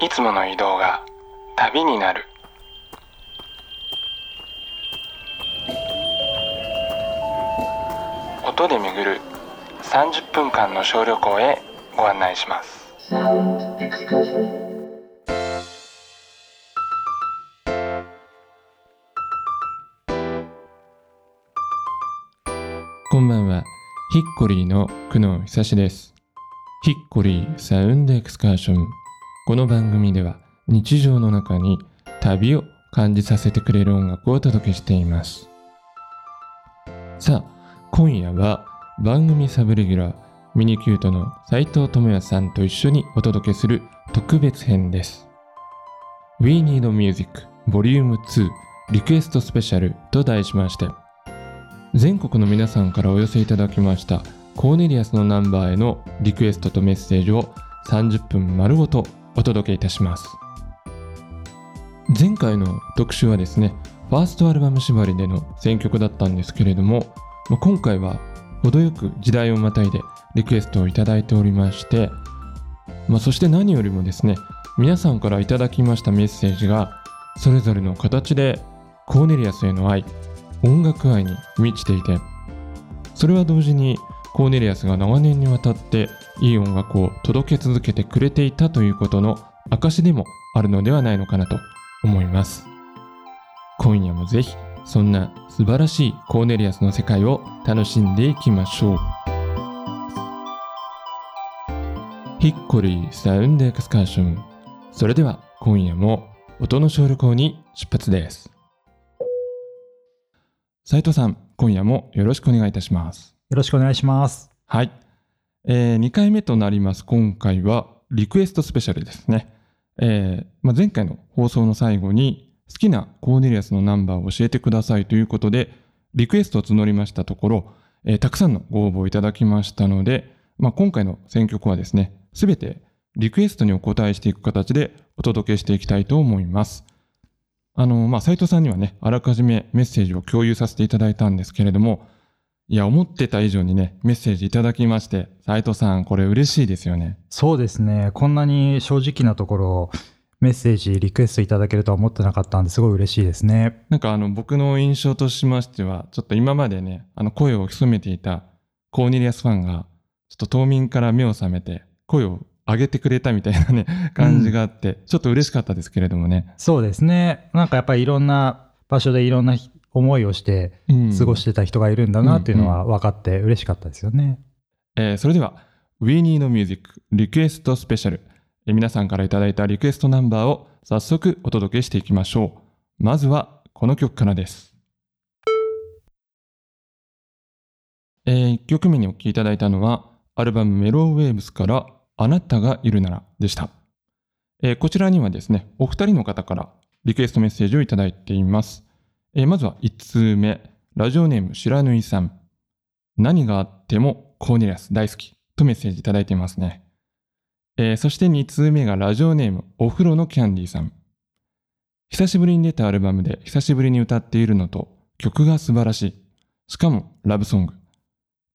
いつもの移動が旅になる。音で巡る30分間の小旅行へご案内します。こんばんは。ヒッコリーの久野久志です。Hickory Sound Excursion。この番組では日常の中に旅を感じさせてくれる音楽をお届けしていますさあ今夜は番組サブレギュラーミニキュートの斉藤智也さんと一緒にお届けする特別編です We Need Music Vol. 2リクエストスペシャルと題しまして全国の皆さんからお寄せいただきましたコーネリアスのナンバーへのリクエストとメッセージを30分丸ごとお届けいたします。前回の特集はですねファーストアルバム縛りでの選曲だったんですけれども今回は程よく時代をまたいでリクエストをいただいておりまして、まあ、そして何よりもですね皆さんからいただきましたメッセージがそれぞれの形でコーネリアスへの愛音楽愛に満ちていてそれは同時にコーネリアスが長年にわたっていい音楽を届け続けてくれていたということの証でもあるのではないのかなと思います。今夜もぜひそんな素晴らしいコーネリアスの世界を楽しんでいきましょう。ヒッコリーサウンドエクスカーション。それでは今夜も音の小旅行に出発です。斉藤さん今夜もよろしくお願いいたします。よろしくお願いします。はい、えー、2回目となります今回はリクエストスペシャルですね、えーまあ、前回の放送の最後に好きなコーネリアスのナンバーを教えてくださいということでリクエストを募りましたところ、えーたくさんのご応募いただきましたので、まあ、今回の選曲はですねすべてリクエストにお答えしていく形でお届けしていきたいと思います。あのまあ斉藤さんにはねあらかじめメッセージを共有させていただいたんですけれどもいや思ってた以上にねメッセージいただきまして斉藤さんこれ嬉しいですよねそうですね。こんなに正直なところ、メッセージ、リクエストいただけるとは思ってなかったんですごい嬉しいですね。なんかあの僕の印象としましてはちょっと今までねあの声を潜めていたコーネリアスファンがちょっと島民から目を覚めて声を上げてくれたみたいなね感じがあって、ちょっと嬉しかったですけれどもね、そうですね。なんかやっぱりいろんな場所でいろんな思いをしてうん。過ごしてた人がいるんだなっていうのは分かって嬉しかったですよね。えーそれでは We Need Music リクエストスペシャル、えー皆さんからいただいたリクエストナンバーを早速お届けしていきましょう。まずはこの曲からです。え1曲目にお聴きいただいたのはアルバムメローウェーブスからあなたがいるならでした、えーこちらにはですねお二人の方からリクエストメッセージをいただいています、えまずは1通目ラジオネーム白縫さん何があってもコーネリアス大好きとメッセージいただいていますね。えーそして2通目がラジオネームお風呂のキャンディーさん。久しぶりに出たアルバムで久しぶりに歌っているのと曲が素晴らしい。しかもラブソング。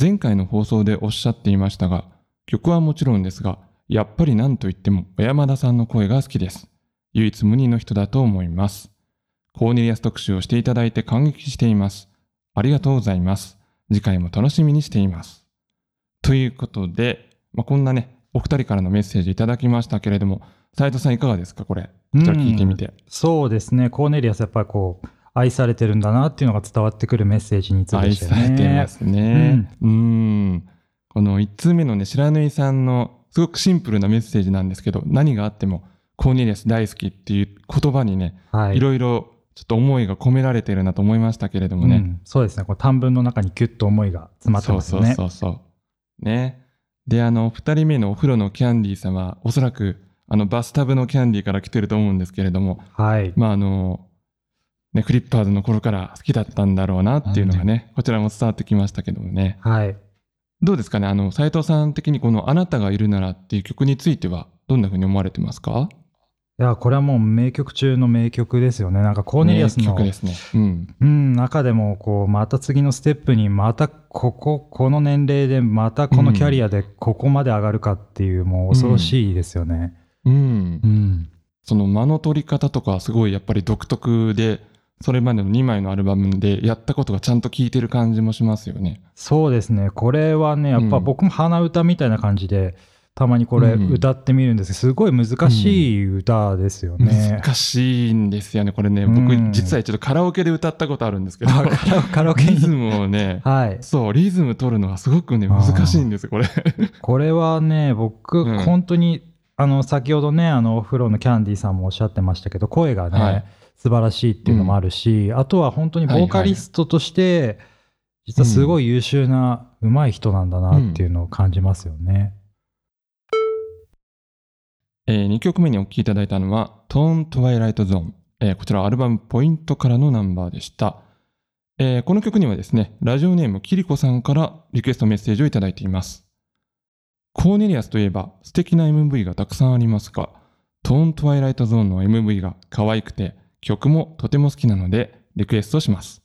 前回の放送でおっしゃっていましたが、曲はもちろんですが、やっぱり何と言っても小山田さんの声が好きです。唯一無二の人だと思います。コーネリアス特集をしていただいて感激しています。ありがとうございます。次回も楽しみにしています。ということで、まあ、こんなね、お二人からのメッセージいただきましたけれども、斉藤さんいかがですか、これ。こちら聞いてみて。そうですね。コーネリアスやっぱりこう、愛されてるんだなっていうのが伝わってくるメッセージについて愛でしたよね。されてますね。うーん。この1通目のね、白縫さんのすごくシンプルなメッセージなんですけど、何があってもコーネリアス大好きっていう言葉にね、はい。いろいろちょっと思いが込められてるなと思いましたけれどもね。うんそうですね。こう短文の中にキュッと思いが詰まってますよね。そうそうそうそう。ね。で、あの、二人目のお風呂のキャンディーさんは、おそらく、あの、バスタブのキャンディーから来てると思うんですけれども、はい。まあ、あの、ね、クリッパーズの頃から好きだったんだろうなっていうのがね、こちらも伝わってきましたけどもね。はい。どうですかね？あの、斉藤さん的にこの、あなたがいるならっていう曲については、どんな風に思われてますか？いや、これはもう名曲中の名曲ですよね。なんかコーネリアスの名曲ですね。うん。うん、中でも、こう、また次のステップに、またここ、この年齢で、またこのキャリアでここまで上がるかっていう、もう恐ろしいですよね。うんう。ん。その間の取り方とかすごいやっぱり独特で、それまでの2枚のアルバムでやったことがちゃんと効いてる感じもしますよね。そうですね。これはね、やっぱうん僕も鼻歌みたいな感じで、たまにこれうん歌ってみるんですけど、すごい難しい歌ですよね。難しいんですよね、これね。僕うん、実はちょっとカラオケで歌ったことあるんですけど、あカラオケリズに。ムをね、はい。そう、リズム取るのはすごくね、難しいんですよ、これ。これはね、僕、うん本当に、あの、先ほどね、あの、お風呂のキャンディーさんもおっしゃってましたけど、声がね、はい素晴らしいっていうのもあるし、あとは本当にボーカリストとして、実はすごい優秀な、上手い人なんだなっていうのを感じますよね。え2曲目にお聴きいただいたのは、トーン・トワイライト・ゾーン。えーこちらはアルバムポイントからのナンバーでした。えーこの曲にはですね、ラジオネームキリコさんからリクエストメッセージをいただいています。コーネリアスといえば素敵な MV がたくさんありますが、トーン・トワイライト・ゾーンの MV が可愛くて曲もとても好きなのでリクエストします。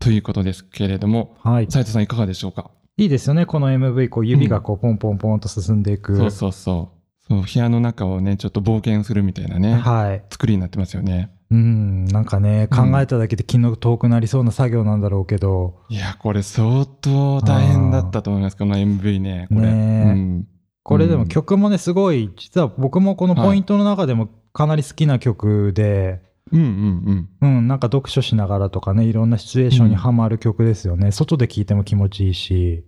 ということですけれども、はい。斉藤さんいかがでしょうか？いいですよね、この MV、こう指がこうポンポンポンと進んでいく。そうそうそう。そう、部屋の中をね、ちょっと冒険するみたいなね、はい。作りになってますよね。うん、なんかね、うん考えただけで気の遠くなりそうな作業なんだろうけど、いや、これ相当大変だったと思います、この MV ね。これ。ねえうん。これでもうん曲もね、すごい、実は僕もこのポイントの中でもかなり好きな曲で、うんうんうん、なんか読書しながらとかね、いろんなシチュエーションにはまる曲ですよね。外で聴いても気持ちいいし、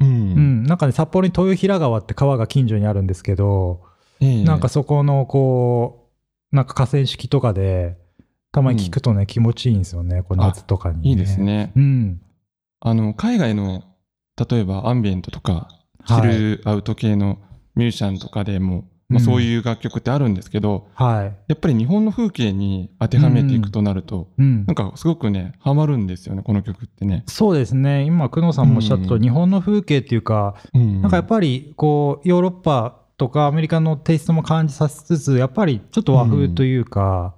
うん。う。うんん、なんかね、札幌に豊平川って川が近所にあるんですけど、ええなんかそこのこう、なんか河川敷とかで、たまに聞くとね、気持ちいいんですよね、この夏とかに、いいです。ね。うん。あの、海外の、例えばアンビエントとか、チはいルアウト系のミュージシャンとかでも、まあ、うんそういう楽曲ってあるんですけど、はい。やっぱり日本の風景に当てはめていくとなると、うんなん。かすごくね、ハマるんですよね、この曲ってね。そうですね。今、久能さんもおっしゃったと、うん日本の風景っていうか、うんなんかやっぱりこうヨーロッパとかアメリカのテイストも感じさせつつやっぱりちょっと和風というか、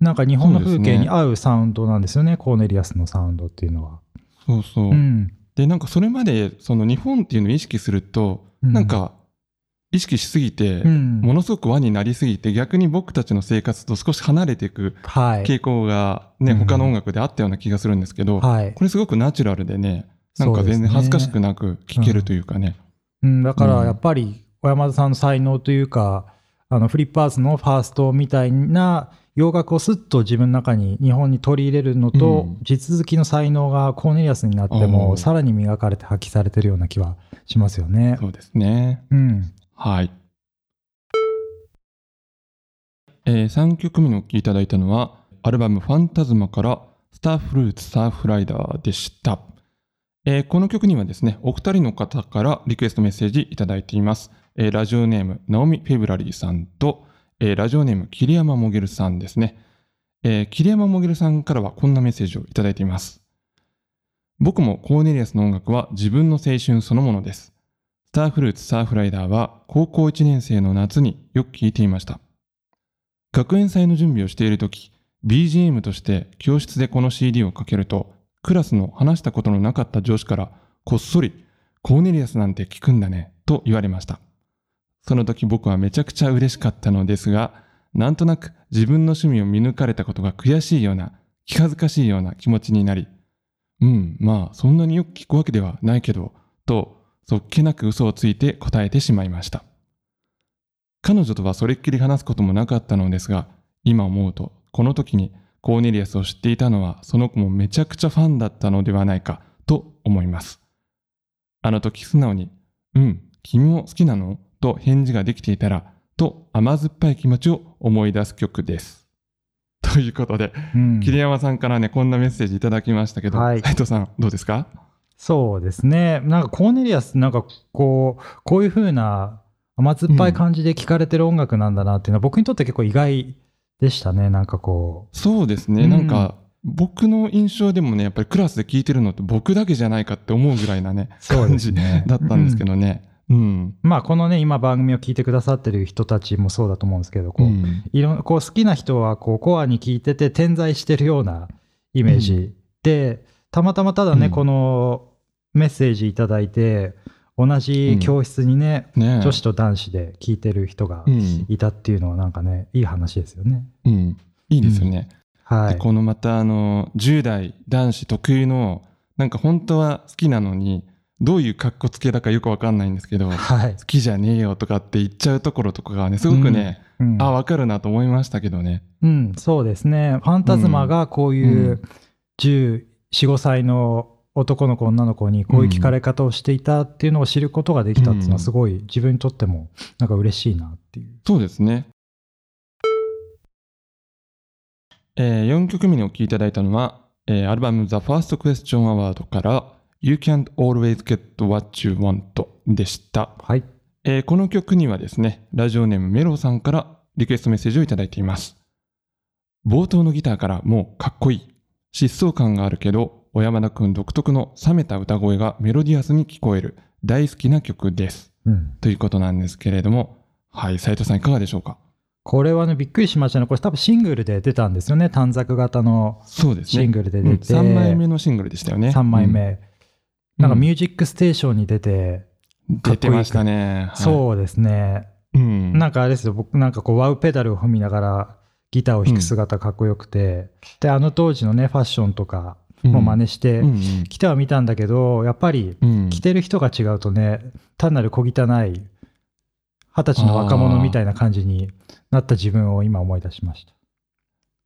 なんか日本の風景に合うサウンドなんですよねコーネリアスのサウンドっていうのは。そうそう。うんで、なんかそれまで、その日本っていうのを意識すると、うんなんか、意識しすぎて、うん。ものすごく輪になりすぎて、逆に僕たちの生活と少し離れていくはい。傾向がね、うん。他の音楽であったような気がするんですけど、はい。これすごくナチュラルでね、なんか全然恥ずかしくなく聴けるというかね。うん、だからうん。やっぱり小山田さんの才能というかあのフリップアーツのファーストみたいな洋楽をすっと自分の中に日本に取り入れるのと、うん。地続きの才能がコーネリアスになっておもーさらに磨かれて発揮されてるような気はしますよね。そうですね。うんはい。え3曲目にお聴きいただいたのは、アルバムファンタズマからStar Fruits Surf Riderでした。えーこの曲にはですね、お二人の方からリクエストメッセージいただいています。えーラジオネーム、ナオミ・フェブラリーさんと、えーラジオネーム、桐山もげるさんですね。えー桐山もげるさんからはこんなメッセージをいただいています。僕もコーネリアスの音楽は自分の青春そのものです。スターフルーツサーフライダーは高校1年生の夏によく聴いていました。学園祭の準備をしているとき、BGM として教室でこの CD をかけると、クラスの話したことのなかった上司からこっそりコーネリアスなんて聞くんだねと言われました。その時僕はめちゃくちゃ嬉しかったのですが、なんとなく自分の趣味を見抜かれたことが悔しいような、気恥ずかしいような気持ちになり、うん、まあそんなによく聞くわけではないけど、とそっけなく嘘をついて答えてしまいました。彼女とはそれっきり話すこともなかったのですが、今思うと、この時にコーネリアスを知っていたのは、その子もめちゃくちゃファンだったのではないかと思います。あの時素直に、うん、君も好きなの？と返事ができていたら、と甘酸っぱい気持ちを思い出す曲です。ということで、うん桐山さんからね、こんなメッセージいただきましたけど、はい斉藤さん、どうですか？そうですね。なんかコーネリアス、なんかこう、こういう風な甘酸っぱい感じで聴かれてる音楽なんだなっていうのは、僕にとって結構意外でしたね。なんかこそうですね、うん。なんか、僕の印象でもね、やっぱりクラスで聴いてるのって僕だけじゃないかって思うぐらいなね、そう感じですね。だったんですけどね。うん。う、まあこのね、今番組を聞いてくださってる人たちもそうだと思うんですけど、こう、うん。いろんこう好きな人はこうコアに聞いてて点在してるようなイメージ、でたまたまただね、うん。このメッセージいただいて同じ教室にね、ね女子と男子で聴いてる人がうん、いたっていうのはなんかね、いい話ですよね。うん、いいですよね。はい。でこのまたあの10代男子特有のなんか本当は好きなのにどういう格好つけだかよくわかんないんですけど好はい。きじゃねえよとかって言っちゃうところとかがねすごくね、うん、あわかるなと思いましたけどね。うん、そうですね。ファンタズマがこういうう14、5歳の男の子、女の子にこういう聞かれ方をしていたっていうのを知ることができたっていうのはすごい自分にとってもなんか嬉しいなっていう。そうですね。えー、4曲目にお聴きいただいたのは、えーアルバム The First Question Award から You Can't Always Get What You Want でした。はい。えーこの曲にはですね、ラジオネームメロさんからリクエストメッセージをいただいています。冒頭のギターからもうかっこいい。疾走感があるけど、小山田くん独特の冷めた歌声がメロディアスに聞こえる大好きな曲です。うん。ということなんですけれども、はい、斉藤さんいかがでしょうか？これはね、びっくりしましたね。これ多分シングルで出たんですよね。短冊型のそうですね。シングルで出て。3枚目のシングルでしたよね。3枚目。なんかミューージックステーションに出て、うん出てましたね。はいそうですね。うん。なんかあれですよ、僕なんかこう、ワウペダルを踏みながらギターを弾く姿かっこよくて、で、あの当時のね、ファッションとかも真似してうんうん。来てはみたんだけど、やっぱりうん。着てる人が違うとね、単なる小汚い二十歳の若者みたいな感じになった自分を今思い出しました。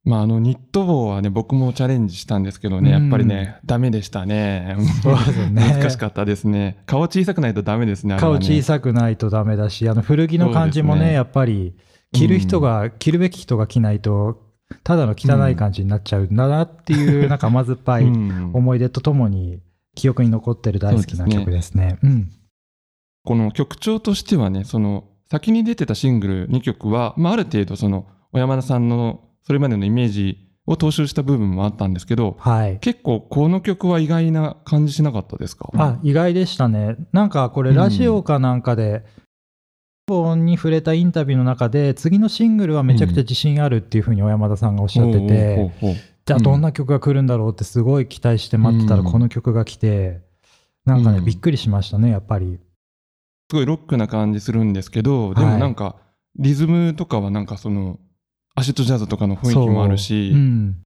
まあ、あのニット帽はね僕もチャレンジしたんですけどね、うん。やっぱりねダメでしたね。そうですよね難しかったですね。顔小さくないとダメですねあれ顔小さくないとダメだし、あの古着の感じもね、ね。やっぱり着る人が、着るべき人が着ないと、ただの汚い感じになっちゃうんだなっていう、なんか甘酸っぱいうん思い出とともに記憶に残ってる大好きな曲ですね。うん。この曲調としてはねその先に出てたシングル2曲は、まあ、ある程度その小山田さんのそれまでのイメージを踏襲した部分もあったんですけどはい。結構この曲は意外な感じしなかったですか？あ、意外でしたね。なんかこれうんラジオかなんかで、本に触れたインタビューの中で、次のシングルはめちゃくちゃ自信あるっていうふうに小山田さんがおっしゃってて、じゃあどんな曲が来るんだろうってすごい期待して待ってたらうんこの曲が来て、なんかね、うんびっくりしましたね、やっぱり。すごいロックな感じするんですけど、でもなんかリズムとかはなんかそのアシッドジャズとかの雰囲気もあるし、そううん。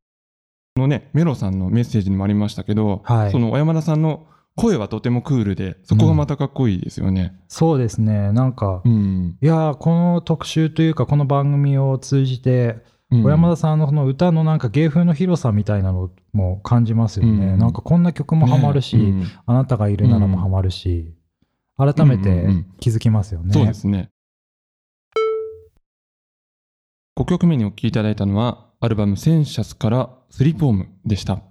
このねメロさんのメッセージにもありましたけど、はいその小山田さんの声はとてもクールでそこがまたかっこいいですよね。そうですね、なんか、うんいやーこの特集というか、この番組を通じて、うん小山田さんのこの歌のなんか芸風の広さみたいなのも感じますよね。うんなんかこんな曲もハマるし、ねうんあなたがいるならもハマるし、改めてうんうんうん気づきますよね。そうですね。5曲目にお聴きいただいたのは、アルバムセンシャスからスリープホームでした。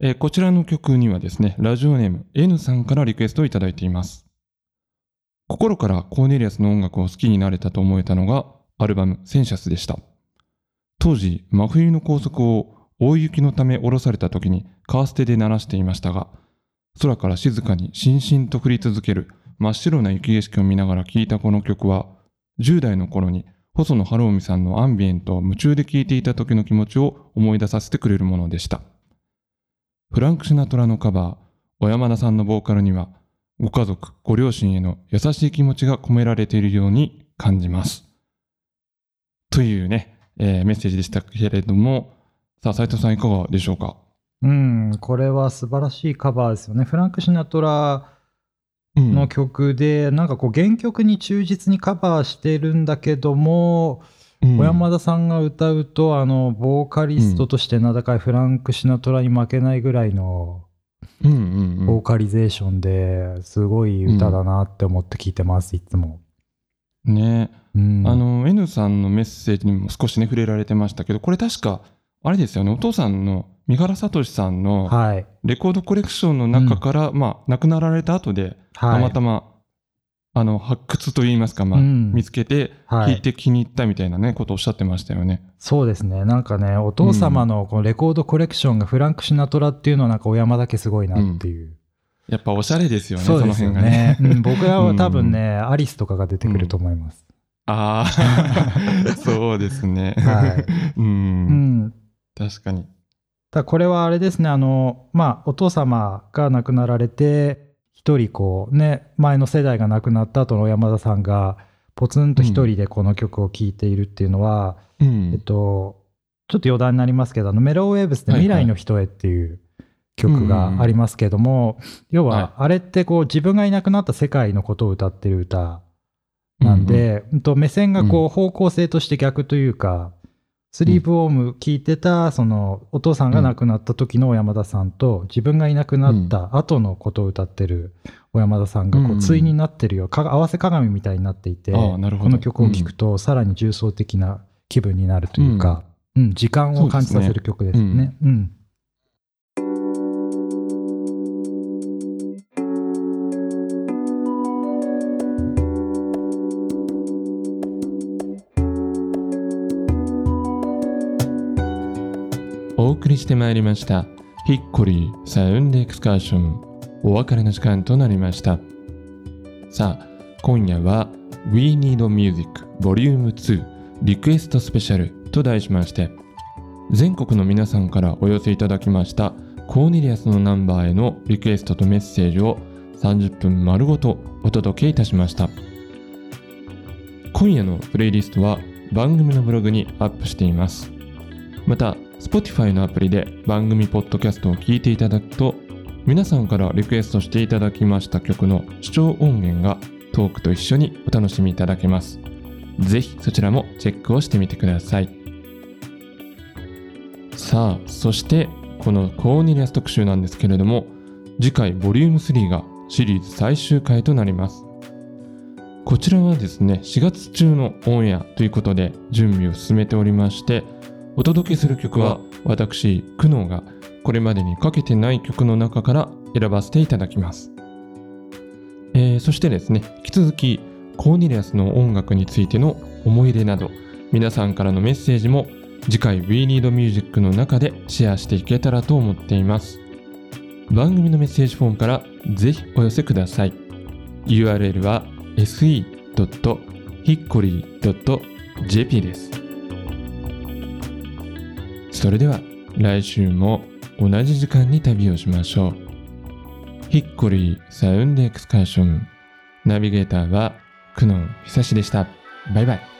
えーこちらの曲にはですね、ラジオネーム N さんからリクエストをいただいています。心からコーネリアスの音楽を好きになれたと思えたのが、アルバムセンシャスでした。当時、真冬の高速を大雪のため降ろされた時にカーステで鳴らしていましたが、空から静かにしんしんと降り続ける真っ白な雪景色を見ながら聴いたこの曲は、10代の頃に細野晴臣さんのアンビエントを夢中で聴いていた時の気持ちを思い出させてくれるものでした。フランク・シナトラのカバー、小山田さんのボーカルには、ご家族、ご両親への優しい気持ちが込められているように感じます。というね、えーメッセージでしたけれども、さあ、斉藤さんいかがでしょうか？うん、これは素晴らしいカバーですよね。フランク・シナトラうんの曲で、なんかこう原曲に忠実にカバーしてるんだけども、うん小山田さんが歌うと、あの、ボーカリストとして名高いフランク・シナトラに負けないぐらいのボーカリゼーションですごい歌だなって思って聞いてます、いつも。ねうん、あの N さんのメッセージにも少しね触れられてましたけどこれ確かあれですよねお父さんの三原聡さんのはい。レコードコレクションの中から、まあ亡くなられた後でたはい。またま、あの発掘といいますか、まあうん見つけてはいて気に入ったみたいなねことをおっしゃってましたよね。そうですね。なんかね、お父様のこのレコードコレクションがフランク・シナトラっていうのはなんか小山だけすごいなっていう。やっぱおしゃれですよねそのそうですよ辺がね。ね。うん僕らは多分ね、アリスとかが出てくると思います。ああ そうですね。はい。う うんん。確かに。だこれはあれですね、あの、まあ、お父様が亡くなられて、一人こうね、前の世代が亡くなった後の山田さんが、ポツンと一人でこの曲を聴いているっていうのは、うん。えっと、ちょっと余談になりますけど、あのメローウェーブスで未来の人へっていう曲がありますけども、要はあれってこう自分がいなくなった世界のことを歌ってる歌なんで、うんと目線がこう方向性として逆というか、スリープウォーム聞いてた、そのお父さんが亡くなった時の小山田さんと、自分がいなくなった後のことを歌ってる小山田さんがこう対になってるよ、か合わせ鏡みたいになっていて、この曲を聴くとさらに重層的な気分になるというか、うん、時間を感じさせる曲ですね。うんりしてまいりました。ヒッコリーサウンドエクスカーション。お別れの時間となりました。さあ今夜は We Need Music Vol. 2リクエストスペシャルと題しまして全国の皆さんからお寄せいただきましたコーネリアスのナンバーへのリクエストとメッセージを30分丸ごとお届けいたしました。今夜のプレイリストは番組のブログにアップしています。また Spotify のアプリで番組ポッドキャストを聞いていただくと皆さんからリクエストしていただきました曲の視聴音源がトークと一緒にお楽しみいただけます。ぜひそちらもチェックをしてみてください。さあそしてこのコーネリアス特集なんですけれども次回ボリューム3がシリーズ最終回となります。こちらはですね4月中のオンエアということで準備を進めておりましてお届けする曲は私久能がこれまでにかけてない曲の中から選ばせていただきます、えーそしてですね引き続きコーネリアスの音楽についての思い入れなど皆さんからのメッセージも次回 We Need Music の中でシェアしていけたらと思っています。番組のメッセージフォームからぜひお寄せください。URL は se.hickory.jp です。それでは来週も同じ時間に旅をしましょう。ヒッコリーサウンドエクスカーション。ナビゲーターは久能久志でした。バイバイ。